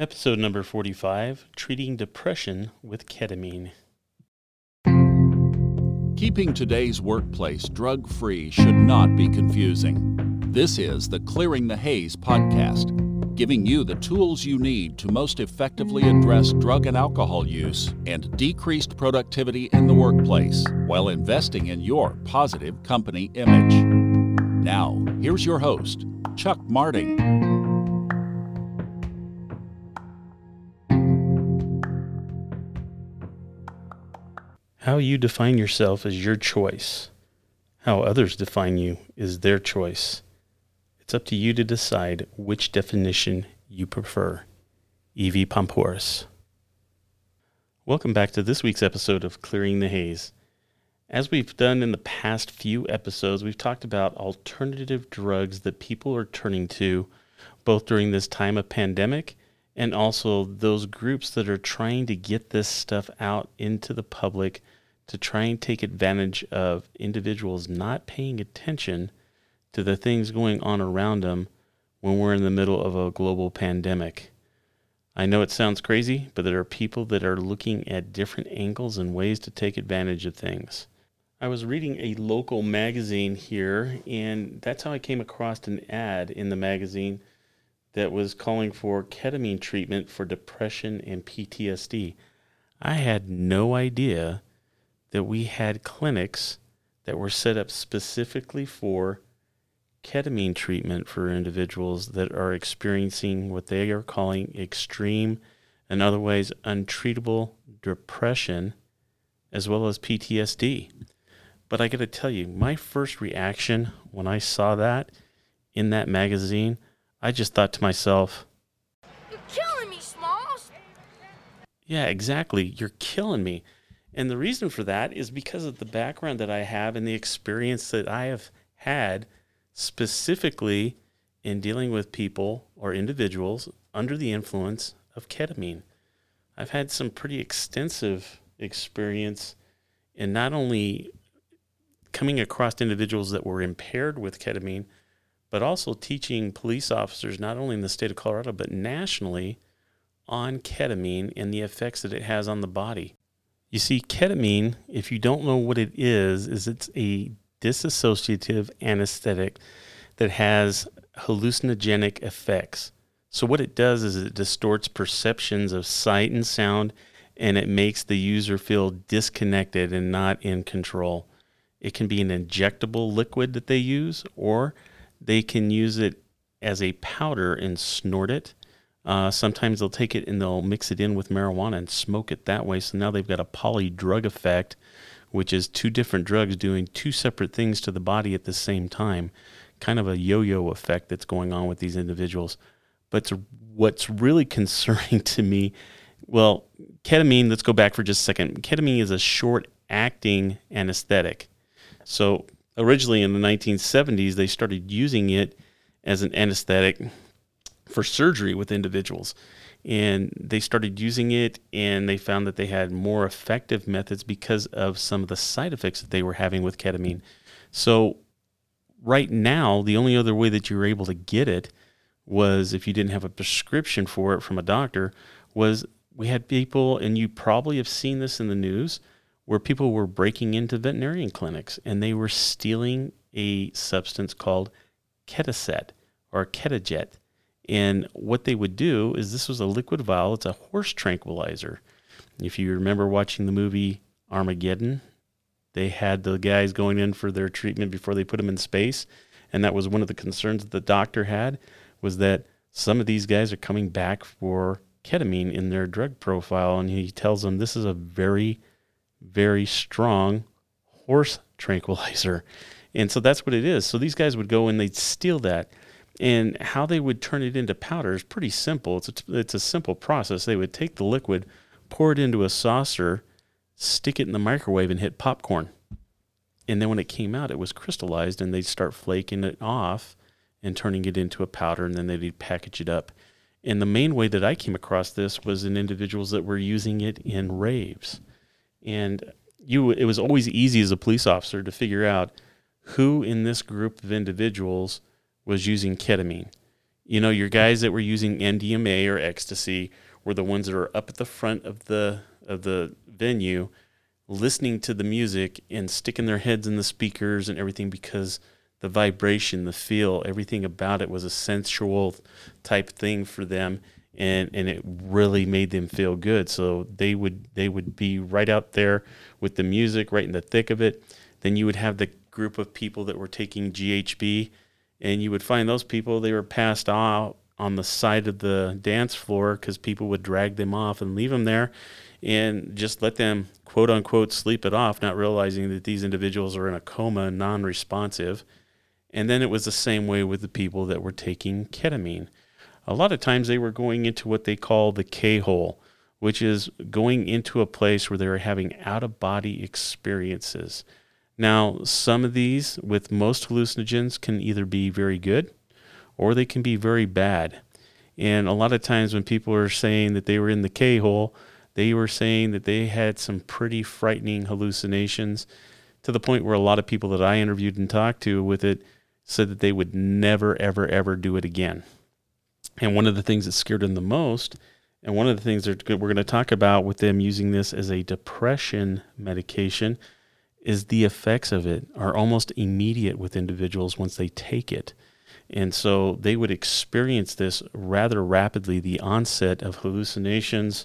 Episode number 45 Treating Depression with Ketamine. Keeping today's workplace drug free should not be confusing. This is the Clearing the Haze podcast, giving you the tools you need to most effectively address drug and alcohol use and decreased productivity in the workplace while investing in your positive company image. Now, here's your host, Chuck Marting. How you define yourself is your choice. How others define you is their choice. It's up to you to decide which definition you prefer. Evie Pompouras. Welcome back to this week's episode of Clearing the Haze. As we've done in the past few episodes, we've talked about alternative drugs that people are turning to both during this time of pandemic and also those groups that are trying to get this stuff out into the public to try and take advantage of individuals not paying attention to the things going on around them when we're in the middle of a global pandemic. I know it sounds crazy, but there are people that are looking at different angles and ways to take advantage of things. I was reading a local magazine here, and that's how I came across an ad in the magazine that was calling for ketamine treatment for depression and PTSD. I had no idea that we had clinics that were set up specifically for ketamine treatment for individuals that are experiencing what they are calling extreme and otherwise untreatable depression as well as PTSD. But I got to tell you, my first reaction when I saw that in that magazine I just thought to myself, You're killing me, Smalls. yeah, exactly. You're killing me. And the reason for that is because of the background that I have and the experience that I have had specifically in dealing with people or individuals under the influence of ketamine. I've had some pretty extensive experience in not only coming across individuals that were impaired with ketamine, but also teaching police officers, not only in the state of Colorado, but nationally, on ketamine and the effects that it has on the body. You see, ketamine, if you don't know what it is, is it's a dissociative anesthetic that has hallucinogenic effects. So what it does is it distorts perceptions of sight and sound and it makes the user feel disconnected and not in control. It can be an injectable liquid that they use or they can use it as a powder and snort it. Uh, sometimes they'll take it and they'll mix it in with marijuana and smoke it that way. So now they've got a poly drug effect, which is two different drugs doing two separate things to the body at the same time. Kind of a yo yo effect that's going on with these individuals. But what's really concerning to me, well, ketamine, let's go back for just a second. Ketamine is a short acting anesthetic. So originally in the 1970s, they started using it as an anesthetic for surgery with individuals. And they started using it and they found that they had more effective methods because of some of the side effects that they were having with ketamine. So, right now, the only other way that you were able to get it was if you didn't have a prescription for it from a doctor, was we had people, and you probably have seen this in the news, where people were breaking into veterinarian clinics and they were stealing a substance called Ketaset or Ketaject. And what they would do is this was a liquid vial, it's a horse tranquilizer. If you remember watching the movie Armageddon, they had the guys going in for their treatment before they put them in space. And that was one of the concerns that the doctor had was that some of these guys are coming back for ketamine in their drug profile. And he tells them this is a very very strong horse tranquilizer. And so that's what it is. So these guys would go and they'd steal that. And how they would turn it into powder is pretty simple. It's a, it's a simple process. They would take the liquid, pour it into a saucer, stick it in the microwave, and hit popcorn. And then when it came out, it was crystallized, and they'd start flaking it off and turning it into a powder, and then they'd package it up. And the main way that I came across this was in individuals that were using it in raves and you it was always easy as a police officer to figure out who in this group of individuals was using ketamine. You know, your guys that were using MDMA or ecstasy were the ones that were up at the front of the of the venue listening to the music and sticking their heads in the speakers and everything because the vibration, the feel, everything about it was a sensual type thing for them and and it really made them feel good. So they would they would be right out there with the music right in the thick of it. Then you would have the group of people that were taking GHB and you would find those people they were passed out on the side of the dance floor because people would drag them off and leave them there and just let them quote unquote sleep it off, not realizing that these individuals are in a coma, non responsive. And then it was the same way with the people that were taking ketamine. A lot of times they were going into what they call the K hole, which is going into a place where they were having out of body experiences. Now, some of these, with most hallucinogens, can either be very good or they can be very bad. And a lot of times when people are saying that they were in the K hole, they were saying that they had some pretty frightening hallucinations to the point where a lot of people that I interviewed and talked to with it said that they would never, ever, ever do it again. And one of the things that scared them the most, and one of the things that we're going to talk about with them using this as a depression medication, is the effects of it are almost immediate with individuals once they take it. And so they would experience this rather rapidly the onset of hallucinations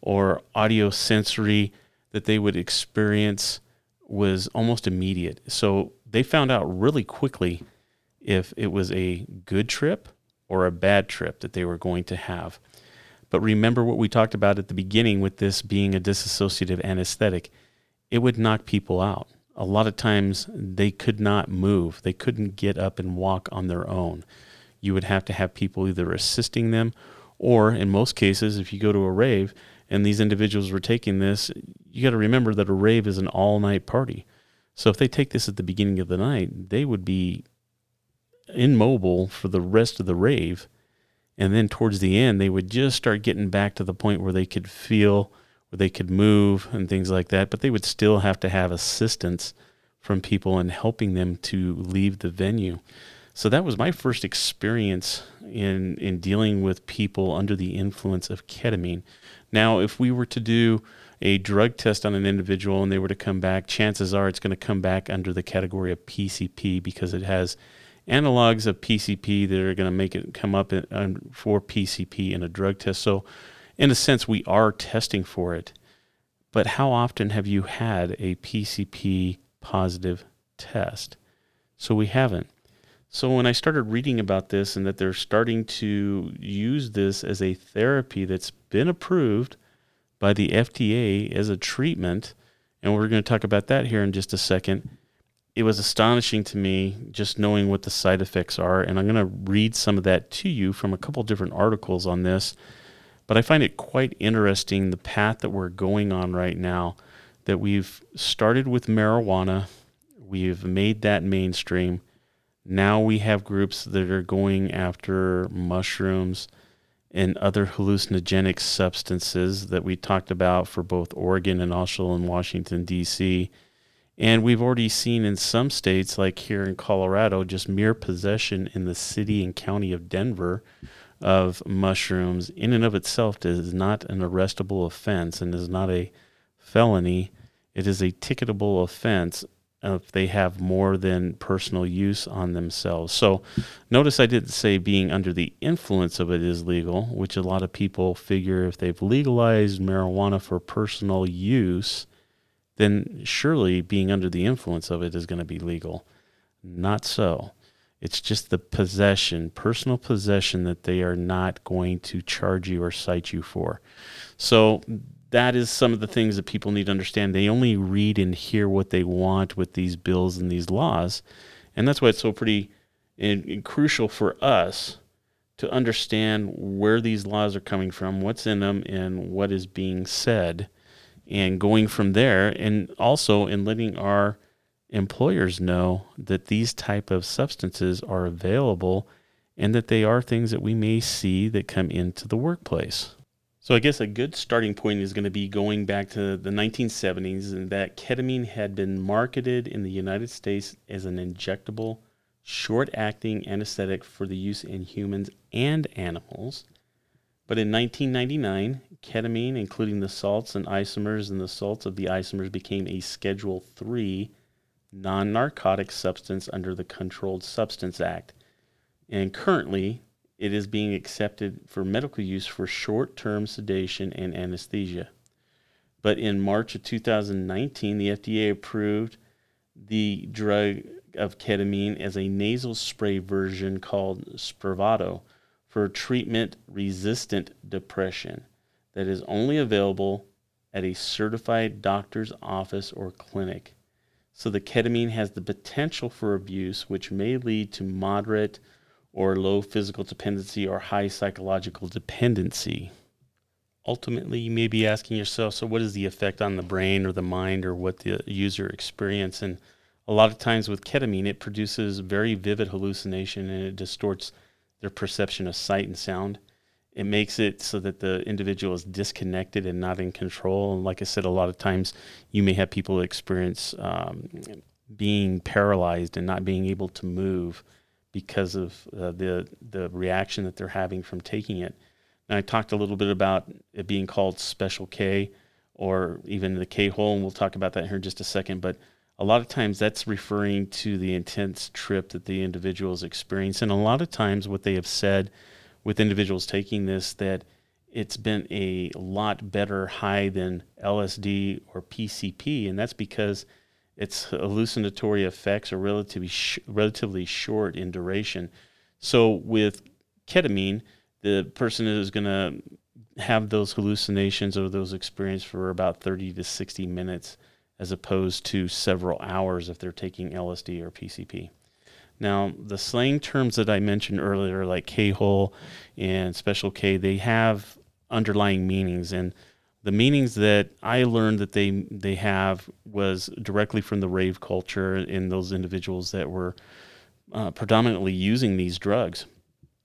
or audio sensory that they would experience was almost immediate. So they found out really quickly if it was a good trip or a bad trip that they were going to have. But remember what we talked about at the beginning with this being a dissociative anesthetic, it would knock people out. A lot of times they could not move, they couldn't get up and walk on their own. You would have to have people either assisting them, or in most cases, if you go to a rave and these individuals were taking this, you got to remember that a rave is an all night party. So if they take this at the beginning of the night, they would be immobile for the rest of the rave. And then towards the end, they would just start getting back to the point where they could feel, where they could move and things like that. But they would still have to have assistance from people and helping them to leave the venue. So that was my first experience in in dealing with people under the influence of ketamine. Now, if we were to do a drug test on an individual and they were to come back, chances are it's going to come back under the category of PCP because it has analogs of PCP that are going to make it come up in, um, for PCP in a drug test. So, in a sense, we are testing for it. But how often have you had a PCP positive test? So, we haven't. So, when I started reading about this and that they're starting to use this as a therapy that's been approved by the FDA as a treatment, and we're going to talk about that here in just a second it was astonishing to me just knowing what the side effects are. And I'm going to read some of that to you from a couple different articles on this. But I find it quite interesting the path that we're going on right now. That we've started with marijuana, we've made that mainstream. Now we have groups that are going after mushrooms and other hallucinogenic substances that we talked about for both Oregon and also in Washington, D.C and we've already seen in some states, like here in Colorado, just mere possession in the city and county of Denver of mushrooms in and of itself is not an arrestable offense and is not a felony. It is a ticketable offense if they have more than personal use on themselves. So notice I didn't say being under the influence of it is legal, which a lot of people figure if they've legalized marijuana for personal use, then surely being under the influence of it is going to be legal. Not so. It's just the possession, personal possession, that they are not going to charge you or cite you for. So that is some of the things that people need to understand. They only read and hear what they want with these bills and these laws. And that's why it's so pretty and, crucial for us to understand where these laws are coming from, what's in them, and what is being said and going from there and also in letting our employers know that these type of substances are available and that they are things that we may see that come into the workplace. So I guess a good starting point is going to be going back to the 1970s and that ketamine had been marketed in the United States as an injectable short acting anesthetic for the use in humans and animals. But in 1999, ketamine, including the salts and isomers and the salts of the isomers, became a Schedule 3 non narcotic substance under the Controlled Substance Act. And currently, it is being accepted for medical use for short term sedation and anesthesia. But in March of 2019, the FDA approved the drug of ketamine as a nasal spray version called Spravato for treatment resistant depression that is only available at a certified doctor's office or clinic. So the ketamine has the potential for abuse, which may lead to moderate or low physical dependency or high psychological dependency. Ultimately, you may be asking yourself, so what is the effect on the brain or the mind or what the user experience? And a lot of times with ketamine, it produces very vivid hallucination and it distorts their perception of sight and sound. It makes it so that the individual is disconnected and not in control. And like I said, a lot of times you may have people experience um, being paralyzed and not being able to move because of uh, the the reaction that they're having from taking it. And I talked a little bit about it being called Special K, or even the K hole, and we'll talk about that here in just a second. But a lot of times that's referring to the intense trip that the individual is experiencing. And a lot of times, what they have said with individuals taking this that it's been a lot better high than LSD or PCP, and that's because its hallucinatory effects are relatively sh- relatively short in duration. So with ketamine, the person is going to have those hallucinations or those experiences for about 30 to 60 minutes as opposed to several hours if they're taking LSD or PCP. Now, the slang terms that I mentioned earlier, like K hole and special K, they have underlying meanings. And the meanings that I learned that they they have was directly from the rave culture in those individuals that were uh, predominantly using these drugs.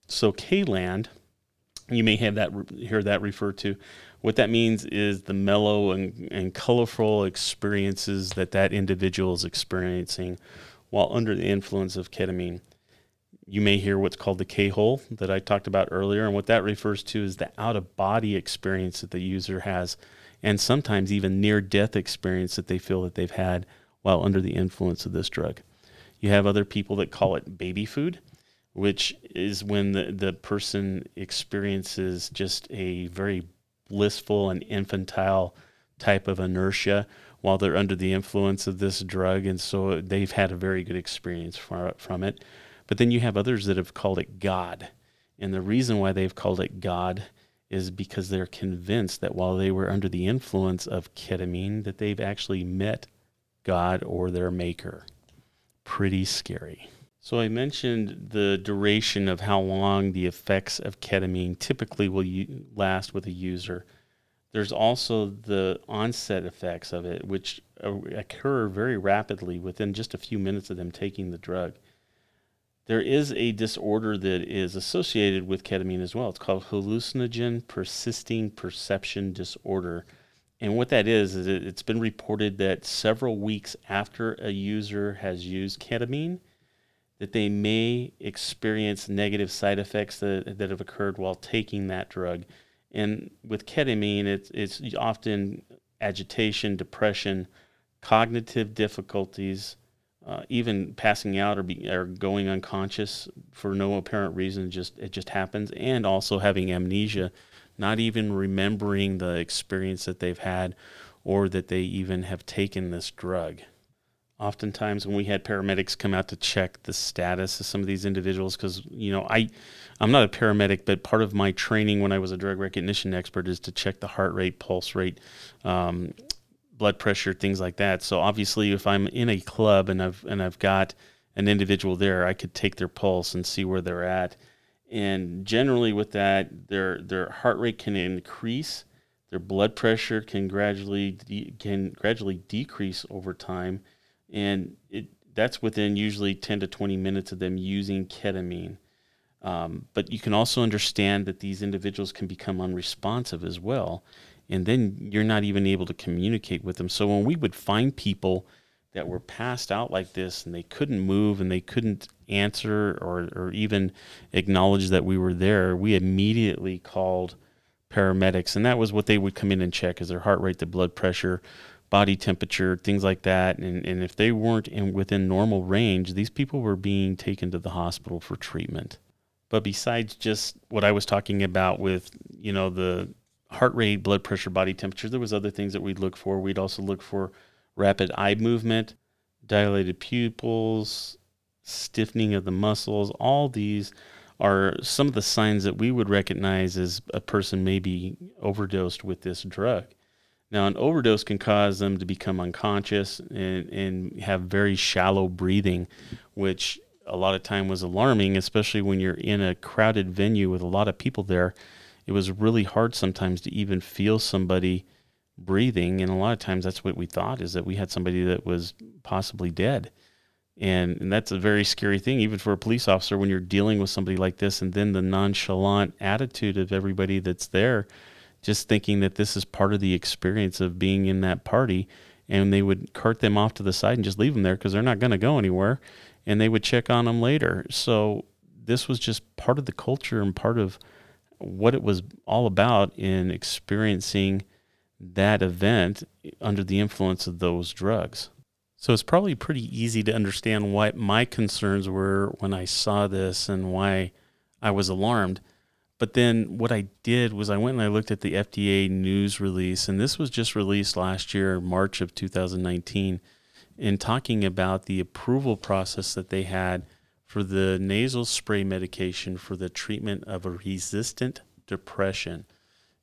So K-land, you may have that hear that referred to. What that means is the mellow and, and colorful experiences that that individual is experiencing while under the influence of ketamine you may hear what's called the K hole that I talked about earlier. And what that refers to is the out of body experience that the user has, and sometimes even near death experience that they feel that they've had while under the influence of this drug. You have other people that call it baby food, which is when the, the person experiences just a very blissful and infantile type of inertia while they're under the influence of this drug. And so they've had a very good experience from it. But then you have others that have called it God. And the reason why they've called it God is because they're convinced that while they were under the influence of ketamine that they've actually met God or their maker. Pretty scary. So I mentioned the duration of how long the effects of ketamine typically will last with a user. There's also the onset effects of it, which uh, occur very rapidly within just a few minutes of them taking the drug there is a disorder that is associated with ketamine as well. It's called hallucinogen persisting perception disorder. And what that is, is it, it's been reported that several weeks after a user has used ketamine, that they may experience negative side effects that, that have occurred while taking that drug. And with ketamine, it's, it's often agitation, depression, cognitive difficulties, uh, even passing out or, be, or going unconscious for no apparent reason just it just happens and also having amnesia not even remembering the experience that they've had or that they even have taken this drug oftentimes when we had paramedics come out to check the status of some of these individuals because you know i i'm not a paramedic but part of my training when i was a drug recognition expert is to check the heart rate pulse rate um, blood pressure, things like that. So obviously, if I'm in a club and I've and I've got an individual there, I could take their pulse and see where they're at. And generally, with that, their their heart rate can increase, their blood pressure can gradually de- can gradually decrease over time, and it that's within usually 10 to 20 minutes of them using ketamine. Um, but you can also understand that these individuals can become unresponsive as well and then you're not even able to communicate with them. So when we would find people that were passed out like this and they couldn't move and they couldn't answer or, or even acknowledge that we were there, we immediately called paramedics. And that was what they would come in and check is their heart rate, the blood pressure, body temperature, things like that. And, and if they weren't in within normal range, these people were being taken to the hospital for treatment. But besides just what I was talking about with, you know, the heart rate, blood pressure, body temperature, there was other things that we'd look for. We'd also look for rapid eye movement, dilated pupils, stiffening of the muscles. All these are some of the signs that we would recognize as a person may be overdosed with this drug. Now, an overdose can cause them to become unconscious and, and have very shallow breathing, which a lot of time was alarming, especially when you're in a crowded venue with a lot of people there. It was really hard sometimes to even feel somebody breathing, and a lot of times that's what we thought is that we had somebody that was possibly dead. And, and that's a very scary thing, even for a police officer, when you're dealing with somebody like this, and then the nonchalant attitude of everybody that's there, just thinking that this is part of the experience of being in that party. And they would cart them off to the side and just leave them there because they're not going to go anywhere. And they would check on them later. So this was just part of the culture and part of what it was all about in experiencing that event under the influence of those drugs. So it's probably pretty easy to understand what my concerns were when I saw this and why I was alarmed. But then what I did was I went and I looked at the FDA news release, and this was just released last year, March of 2019, in talking about the approval process that they had for the nasal spray medication for the treatment of a resistant depression,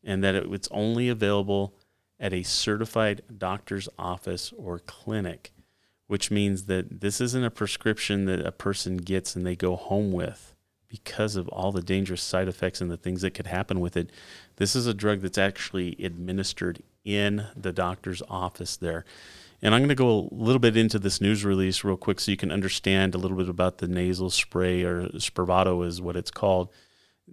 and that it, it's only available at a certified doctor's office or clinic, which means that this isn't a prescription that a person gets and they go home with because of all the dangerous side effects and the things that could happen with it. This is a drug that's actually administered in the doctor's office there. And I'm going to go a little bit into this news release real quick so you can understand a little bit about the nasal spray or Spravato is what it's called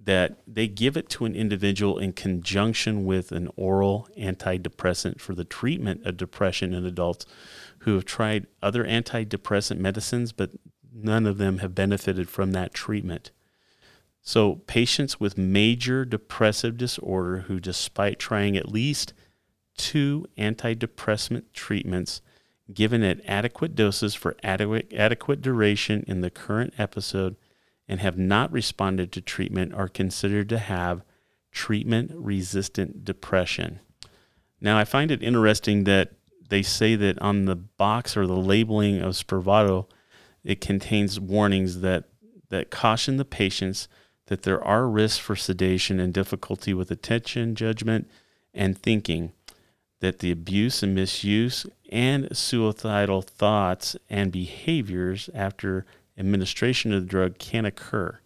that they give it to an individual in conjunction with an oral antidepressant for the treatment of depression in adults who have tried other antidepressant medicines, but none of them have benefited from that treatment. So, patients with major depressive disorder who, despite trying at least two antidepressant treatments, given at adequate doses for adequate, adequate duration in the current episode, and have not responded to treatment are considered to have treatment resistant depression. Now, I find it interesting that they say that on the box or the labeling of Spravato, it contains warnings that, that caution the patients that there are risks for sedation and difficulty with attention, judgment, and thinking, that the abuse and misuse and suicidal thoughts and behaviors after administration of the drug can occur.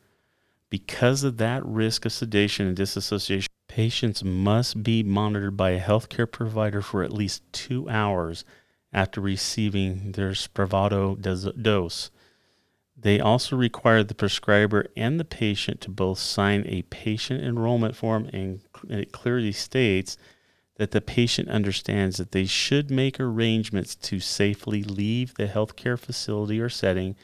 Because of that risk of sedation and disassociation, patients must be monitored by a healthcare provider for at least two hours after receiving their Spravato dose. They also require the prescriber and the patient to both sign a patient enrollment form, and it clearly states that the patient understands that they should make arrangements to safely leave the healthcare facility or setting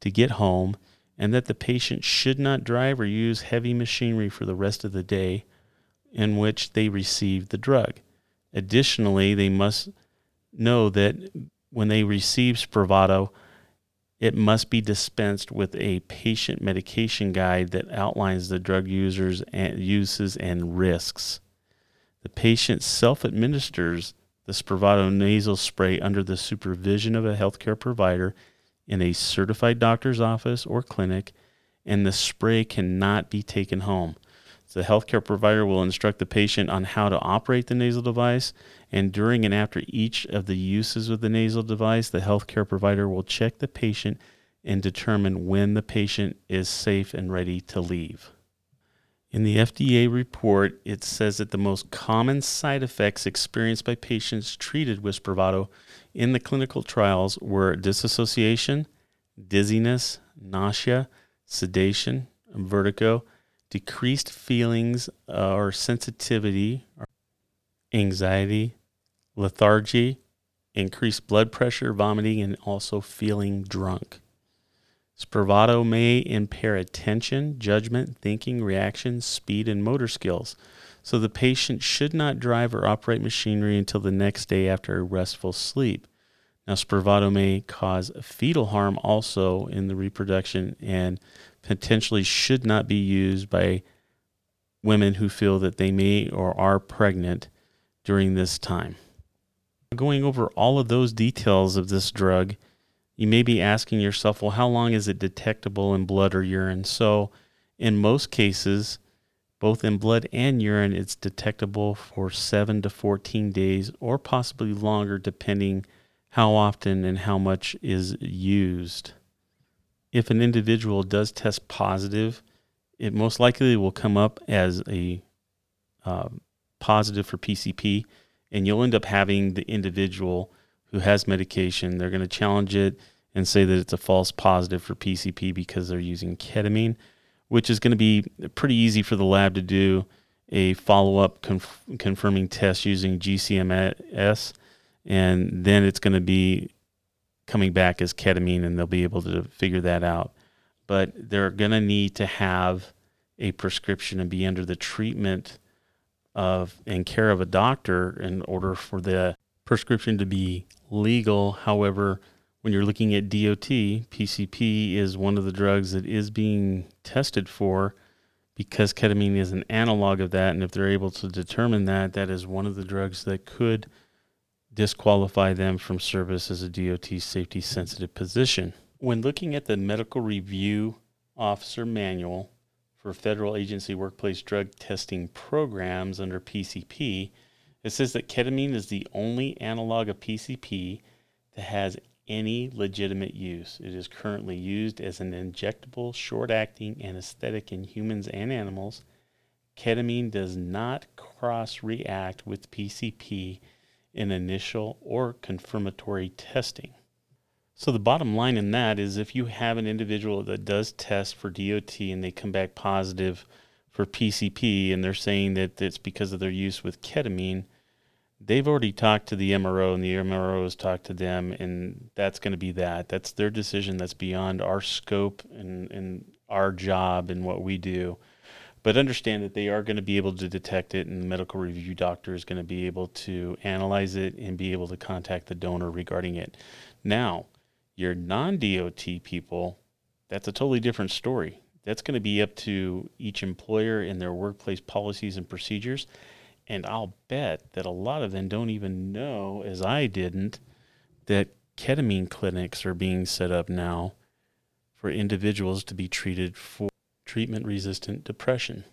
to get home and that the patient should not drive or use heavy machinery for the rest of the day in which they receive the drug. Additionally, they must know that when they receive Spravato, it must be dispensed with a patient medication guide that outlines the drug users and uses and risks. The patient self-administers the Spravato nasal spray under the supervision of a healthcare provider in a certified doctor's office or clinic, and the spray cannot be taken home. The healthcare provider will instruct the patient on how to operate the nasal device, and during and after each of the uses of the nasal device, the healthcare provider will check the patient and determine when the patient is safe and ready to leave. In the FDA report, it says that the most common side effects experienced by patients treated with Spravato in the clinical trials were disassociation, dizziness, nausea, sedation, vertigo, decreased feelings uh, or sensitivity, anxiety, lethargy, increased blood pressure, vomiting, and also feeling drunk. Spravato may impair attention, judgment, thinking, reaction, speed, and motor skills. So the patient should not drive or operate machinery until the next day after a restful sleep. Now, Spravato may cause fetal harm also in the reproduction and potentially should not be used by women who feel that they may or are pregnant during this time. Going over all of those details of this drug, you may be asking yourself, well, how long is it detectable in blood or urine? So, in most cases, both in blood and urine, it's detectable for 7 to 14 days or possibly longer, depending how often and how much is used. If an individual does test positive, it most likely will come up as a uh, positive for PCP, and you'll end up having the individual who has medication. They're going to challenge it and say that it's a false positive for PCP because they're using ketamine, which is going to be pretty easy for the lab to do a follow up conf- confirming test using GCMS, and then it's going to be coming back as ketamine, and they'll be able to figure that out. But they're going to need to have a prescription and be under the treatment of and care of a doctor in order for the prescription to be legal. However, when you're looking at DOT, PCP is one of the drugs that is being tested for because ketamine is an analog of that. And if they're able to determine that, that is one of the drugs that could disqualify them from service as a DOT safety sensitive position. When looking at the medical review officer manual, for federal agency workplace drug testing programs under PCP, it says that ketamine is the only analog of PCP that has any legitimate use. It is currently used as an injectable, short acting anesthetic in humans and animals. Ketamine does not cross react with PCP in initial or confirmatory testing. So the bottom line in that is if you have an individual that does test for DOT and they come back positive for PCP and they're saying that it's because of their use with ketamine, they've already talked to the MRO and the MRO has talked to them and that's going to be that. That's their decision. That's beyond our scope and, and our job and what we do. But understand that they are going to be able to detect it and the medical review doctor is going to be able to analyze it and be able to contact the donor regarding it. Now, your non DOT people, that's a totally different story. That's going to be up to each employer and their workplace policies and procedures. And I'll bet that a lot of them don't even know, as I didn't, that ketamine clinics are being set up now for individuals to be treated for treatment resistant depression.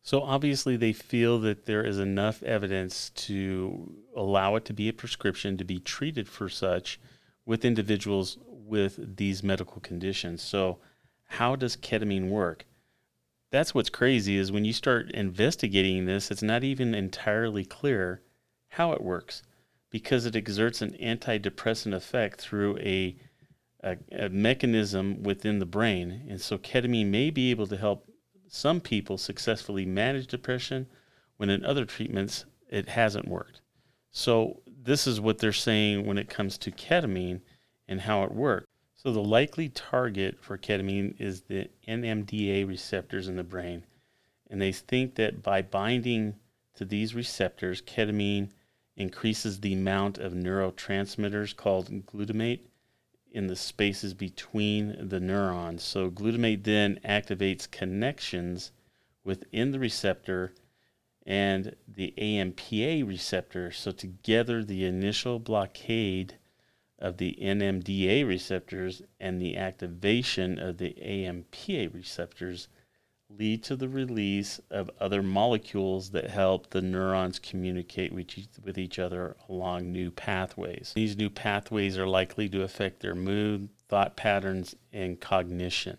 So obviously, they feel that there is enough evidence to allow it to be a prescription to be treated for such with individuals with these medical conditions. So, how does ketamine work? That's what's crazy is when you start investigating this, it's not even entirely clear how it works because it exerts an antidepressant effect through a, a, a mechanism within the brain. And so, ketamine may be able to help some people successfully manage depression when in other treatments it hasn't worked. So, this is what they're saying when it comes to ketamine and how it works. So, the likely target for ketamine is the NMDA receptors in the brain. And they think that by binding to these receptors, ketamine increases the amount of neurotransmitters called glutamate in the spaces between the neurons. So, glutamate then activates connections within the receptor and the AMPA receptor. So, together, the initial blockade of the NMDA receptors and the activation of the AMPA receptors lead to the release of other molecules that help the neurons communicate with each, with each other along new pathways. These new pathways are likely to affect their mood, thought patterns, and cognition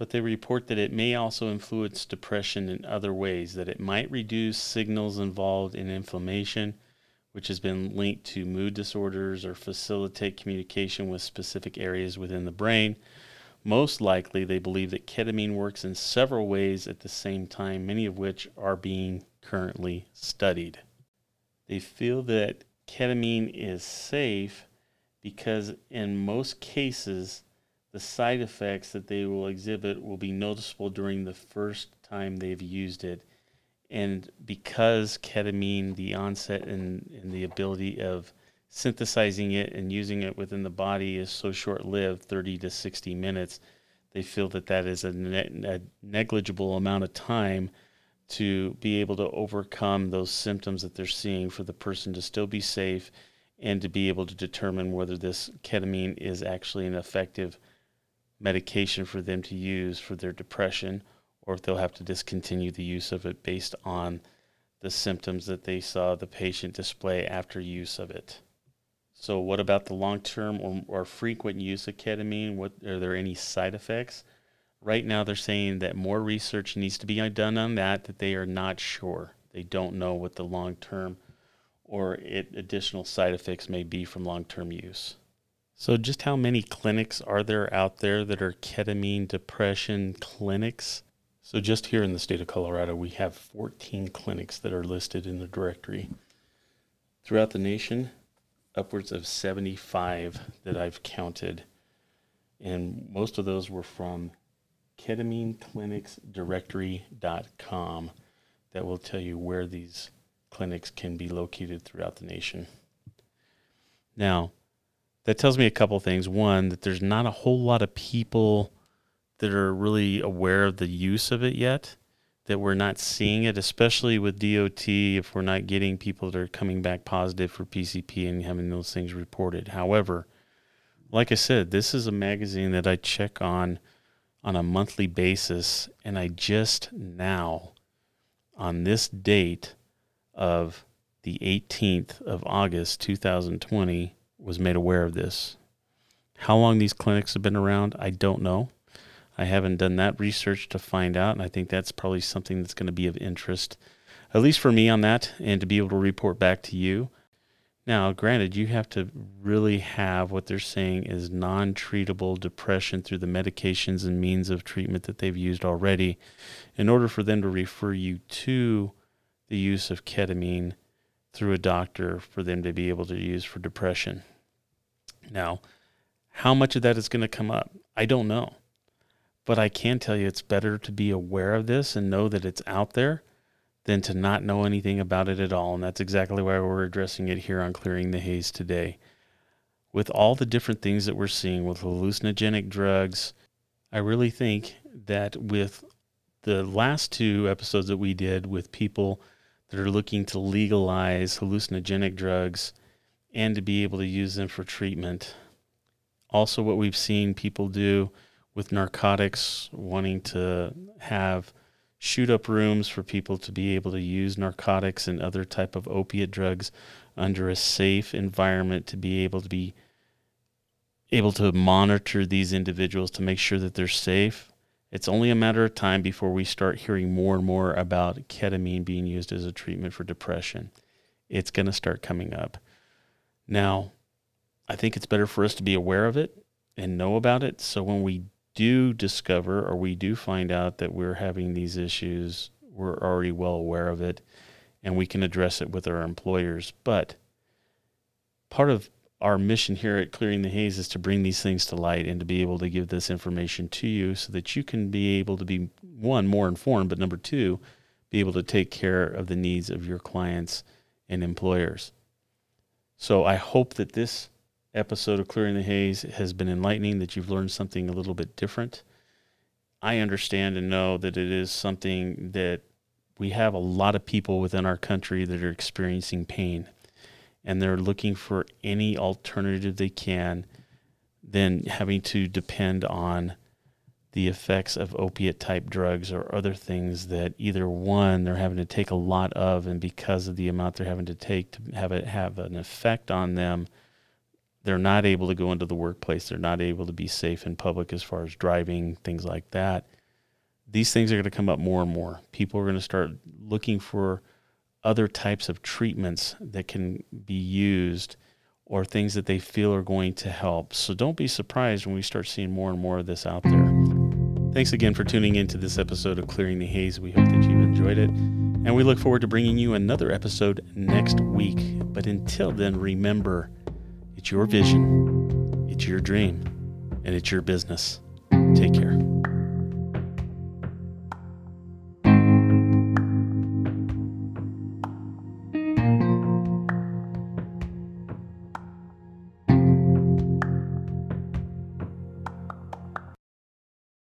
but they report that it may also influence depression in other ways, that it might reduce signals involved in inflammation, which has been linked to mood disorders or facilitate communication with specific areas within the brain. Most likely, they believe that ketamine works in several ways at the same time, many of which are being currently studied. They feel that ketamine is safe because in most cases, the side effects that they will exhibit will be noticeable during the first time they've used it. And because ketamine, the onset and, and the ability of synthesizing it and using it within the body is so short lived 30 to 60 minutes they feel that that is a, ne- a, negligible amount of time to be able to overcome those symptoms that they're seeing for the person to still be safe and to be able to determine whether this ketamine is actually an effective medication for them to use for their depression or if they'll have to discontinue the use of it based on the symptoms that they saw the patient display after use of it. So, what about the long term or, or, frequent use of ketamine? What are there any side effects? Right now, they're saying that more research needs to be done on that. That they are not sure. They don't know what the long term or it, additional side effects may be from long term use. So, just how many clinics are there out there that are ketamine depression clinics? So, just here in the state of Colorado, we have 14 clinics that are listed in the directory. Throughout the nation, upwards of 75 that I've counted. And most of those were from ketamineclinicsdirectory.com that will tell you where these clinics can be located throughout the nation. Now, that tells me a couple things. One, that there's not a whole lot of people that are really aware of the use of it yet that we're not seeing it, especially with DOT, if we're not getting people that are coming back positive for PCP and having those things reported. However, like I said, this is a magazine that I check on on a monthly basis, and I just now, on this date of the 18th of August 2020, was made aware of this. How long these clinics have been around, I don't know. I haven't done that research to find out, and I think that's probably something that's going to be of interest, at least for me on that, and to be able to report back to you. Now, granted, you have to really have what they're saying is non treatable depression through the medications and means of treatment that they've used already in order for them to refer you to the use of ketamine through a doctor for them to be able to use for depression. Now, how much of that is going to come up? I don't know. But I can tell you it's better to be aware of this and know that it's out there than to not know anything about it at all. And that's exactly why we're addressing it here on Clearing the Haze today. With all the different things that we're seeing with hallucinogenic drugs, I really think that with the last two episodes that we did with people that are looking to legalize hallucinogenic drugs and to be able to use them for treatment, also what we've seen people do with narcotics, wanting to have shoot up rooms for people to be able to use narcotics and other type of opiate drugs under a safe environment to be able to be able to monitor these individuals to make sure that they're safe. It's only a matter of time before we start hearing more and more about ketamine being used as a treatment for depression. It's going to start coming up. Now, I think it's better for us to be aware of it and know about it so when we do discover or we do find out that we're having these issues, we're already well aware of it and we can address it with our employers. But part of our mission here at Clearing the Haze is to bring these things to light and to be able to give this information to you so that you can be able to be, one, more informed, but number two, be able to take care of the needs of your clients and employers. So I hope that this episode of Clearing the Haze has been enlightening, that you've learned something a little bit different. I understand and know that it is something that we have a lot of people within our country that are experiencing pain and they're looking for any alternative they can than having to depend on the effects of opiate type drugs or other things that either one they're having to take a lot of and because of the amount they're having to take to have it have an effect on them they're not able to go into the workplace. They're not able to be safe in public as far as driving, things like that. These things are going to come up more and more. People are going to start looking for other types of treatments that can be used or things that they feel are going to help. So don't be surprised when we start seeing more and more of this out there. Thanks again for tuning in to this episode of Clearing the Haze. We hope that you've enjoyed it. And we look forward to bringing you another episode next week. But until then, remember it's your vision, it's your dream, and it's your business. Take care.